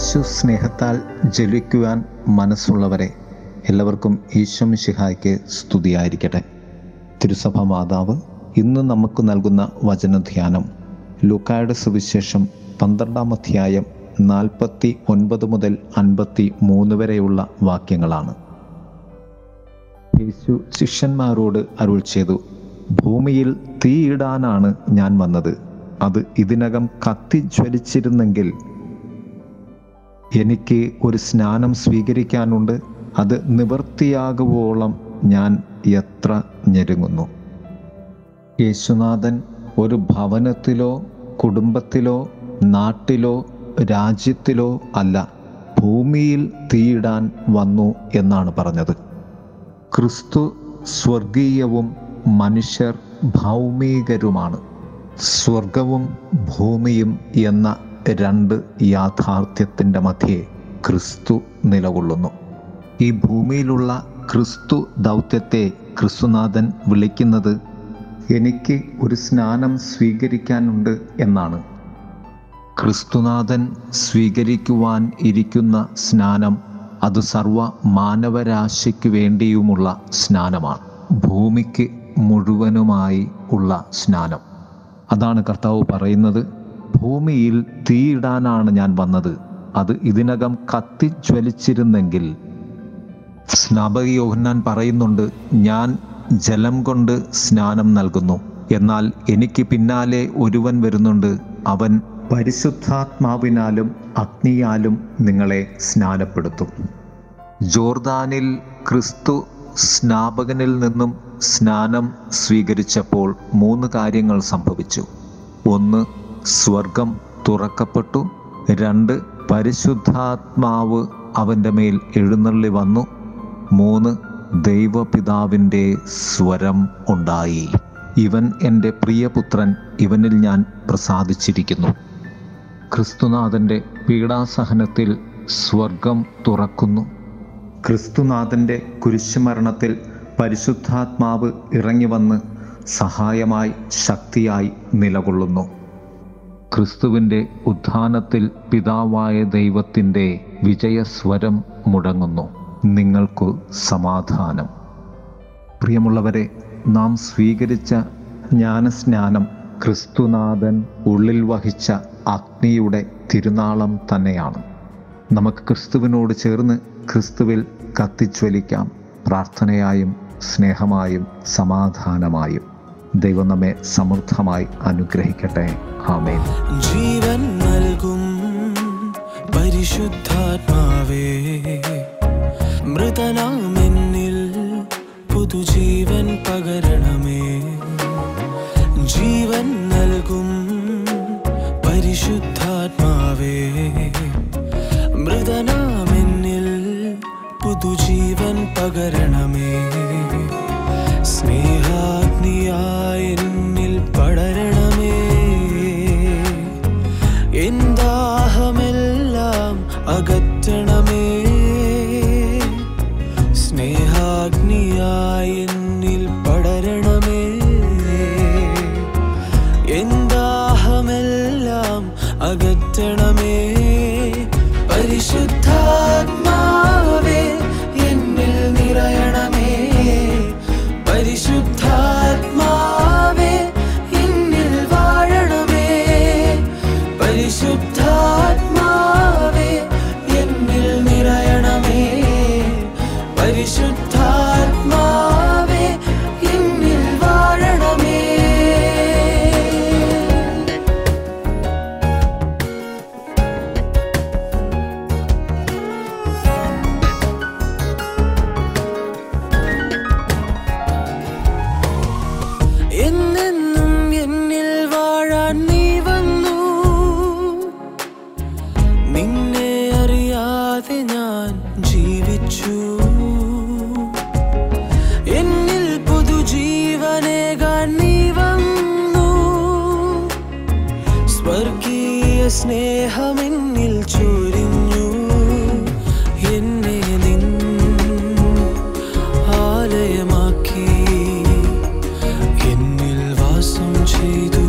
യേശു സ്നേഹത്താൽ ജലിക്കുവാൻ മനസ്സുള്ളവരെ എല്ലാവർക്കും ഈശോ മിശിഹായ്ക്ക് സ്തുതിയായിരിക്കട്ടെ. തിരുസഭ മാതാവ് ഇന്ന് നമുക്ക് നൽകുന്ന വചനധ്യാനം ലൂക്കായുടെ സുവിശേഷം പന്ത്രണ്ടാം അധ്യായം നാൽപ്പത്തി ഒൻപത് മുതൽ അൻപത്തി മൂന്ന് വരെയുള്ള വാക്യങ്ങളാണ്. യേശു ശിഷ്യന്മാരോട് അരുൾ ചെയ്തു ഭൂമിയിൽ തീയിടാനാണ് ഞാൻ വന്നത്. അത് ഇതിനകം കത്തിജ്വലിച്ചിരുന്നെങ്കിൽ എനിക്ക് ഒരു സ്നാനം സ്വീകരിക്കാനുണ്ട്. അത് നിവൃത്തിയാകുവോളം ഞാൻ എത്ര ഞെരുങ്ങുന്നു. യേശുനാഥൻ ഒരു ഭവനത്തിലോ കുടുംബത്തിലോ നാട്ടിലോ രാജ്യത്തിലോ അല്ല ഭൂമിയിൽ തീയിടാൻ വന്നു എന്നാണ് പറഞ്ഞത്. ക്രിസ്തു സ്വർഗീയവും മനുഷ്യർ ഭൗമികരുമാണ്. സ്വർഗവും ഭൂമിയും എന്ന രണ്ട് യാഥാർത്ഥ്യത്തിന്റെ മധ്യേ ക്രിസ്തു നിലകൊള്ളുന്നു. ഈ ഭൂമിയിലുള്ള ക്രിസ്തു ദൗത്യത്തെ ക്രിസ്തുനാഥൻ വിളിക്കുന്നത് എനിക്ക് ഒരു സ്നാനം സ്വീകരിക്കാനുണ്ട് എന്നാണ്. ക്രിസ്തുനാഥൻ സ്വീകരിക്കുവാൻ ഇരിക്കുന്ന സ്നാനം അത് സർവ മാനവരാശിക്ക് വേണ്ടിയുമുള്ള സ്നാനമാണ്. ഭൂമിക്ക് മുഴുവനുമായി ഉള്ള സ്നാനം. അതാണ് കർത്താവ് പറയുന്നത്. ഭൂമിയിൽ തീയിടാനാണ് ഞാൻ വന്നത്. അത് ഇതിനകം കത്തിജ്വലിച്ചിരുന്നെങ്കിൽ സ്നാപക യോഹന്നാൻ പറയുന്നുണ്ട് ഞാൻ ജലം കൊണ്ട് സ്നാനം നൽകുന്നു. എന്നാൽ എനിക്ക് പിന്നാലെ ഒരുവൻ വരുന്നുണ്ട്. അവൻ പരിശുദ്ധാത്മാവിനാലും അഗ്നിയാലും നിങ്ങളെ സ്നാനപ്പെടുത്തും. ജോർദാനിൽ ക്രിസ്തു സ്നാപകനിൽ നിന്നും സ്നാനം സ്വീകരിച്ചപ്പോൾ മൂന്ന് കാര്യങ്ങൾ സംഭവിച്ചു. ഒന്ന് സ്വർഗം തുറക്കപ്പെട്ടു. രണ്ട് പരിശുദ്ധാത്മാവ് അവന്റെ മേൽ എഴുന്നള്ളി വന്നു. മൂന്ന് ദൈവപിതാവിന്റെ സ്വരം ഉണ്ടായി. ഇവൻ എന്റെ പ്രിയപുത്രൻ ഇവനിൽ ഞാൻ പ്രസാദിച്ചിരിക്കുന്നു. ക്രിസ്തുനാഥന്റെ പീഡാസഹനത്തിൽ സ്വർഗം തുറക്കുന്നു. ക്രിസ്തുനാഥന്റെ കുരിശുമരണത്തിൽ പരിശുദ്ധാത്മാവ് ഇറങ്ങി വന്ന് സഹായമായി ശക്തിയായി നിലകൊള്ളുന്നു. ക്രിസ്തുവിന്റെ ഉത്ഥാനത്തിൽ പിതാവായ ദൈവത്തിന്റെ വിജയസ്വരം മുടങ്ങുന്നു. നിങ്ങൾക്കു സമാധാനം. പ്രിയമുള്ളവരെ നാം സ്വീകരിച്ച ജ്ഞാനസ്നാനം ക്രിസ്തുനാഥൻ ഉള്ളിൽ വഹിച്ച അഗ്നിയുടെ തിരുനാളം തന്നെയാണ്. നമുക്ക് ക്രിസ്തുവിനോട് ചേർന്ന് ക്രിസ്തുവിൽ കത്തിജ്വലിക്കാം. പ്രാർത്ഥനയായും സ്നേഹമായും സമാധാനമായും. ദൈവം നമ്മെ സമൃദ്ധമായി അനുഗ്രഹിക്കട്ടെ. ആമേൻ. ജീവൻ നൽകും പരിശുദ്ധാത്മാവേ മൃതനാമെന്നിൽ പുതുജീവൻ പകരണമേ. ജീവൻ നൽകും പരിശുദ്ധാത്മാവേ മൃതനാമെന്നിൽ പുതുജീവൻ പകരണമേ. എന്നിൽ പടരണമേ. എന്താഹമെല്ലാം അകറ്റണമേ. സ്നേഹാഗ്നിയായി എന്നെന്നും എന്നിൽ വാഴാൻ നീ വന്നു. നിന്നെ അറിയാതെ ഞാൻ ജീവിച്ചു. എന്നിൽ സ്വർഗീയ സ്നേഹമെന്നിൽ ചൊരിഞ്ഞു jeito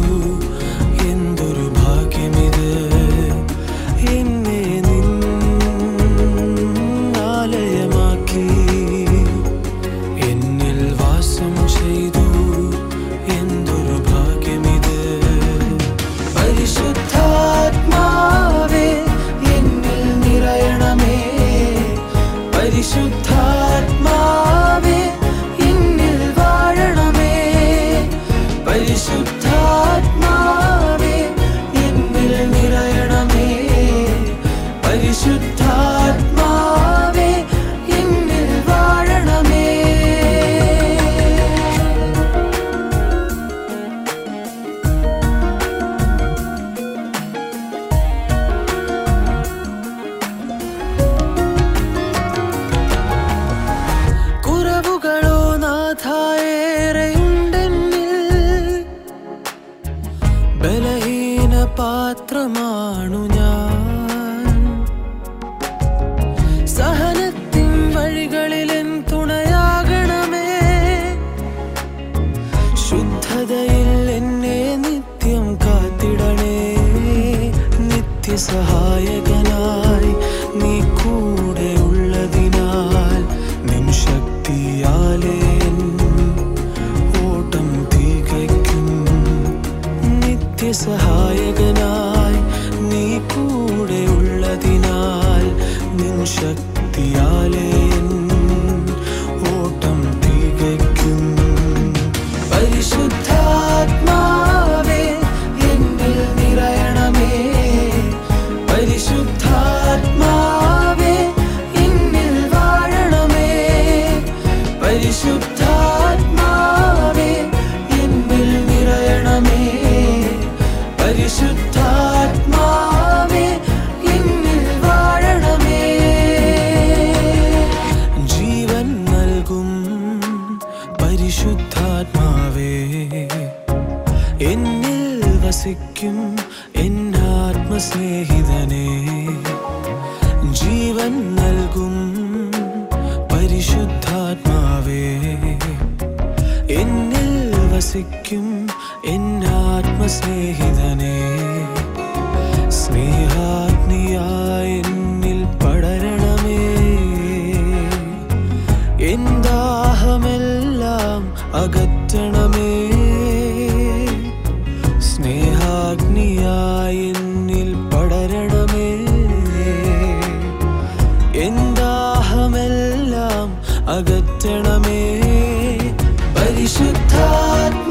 ആണു ഞാൻ. സഹനത്തിൻ വഴികളിലെൻ തുണയാകണമേ. ശുദ്ധതയിൽ എന്നെ നിത്യം കാത്തിടണേ. നിത്യസഹായകനായി നീ കൂടെ ഉള്ളതിനാൽ शक्त्या പരിശുദ്ധാത്മാവേ എന്നിൽ വസിക്കും എന്നാത്മസ്നേഹിതനേ. സ്നേഹാഗ്നിയായി എന്നിൽ പടരണമേ. എന്താഹമെല്ലാം അകത്ത് ശരണമേ പരിശുദ്ധാത്മ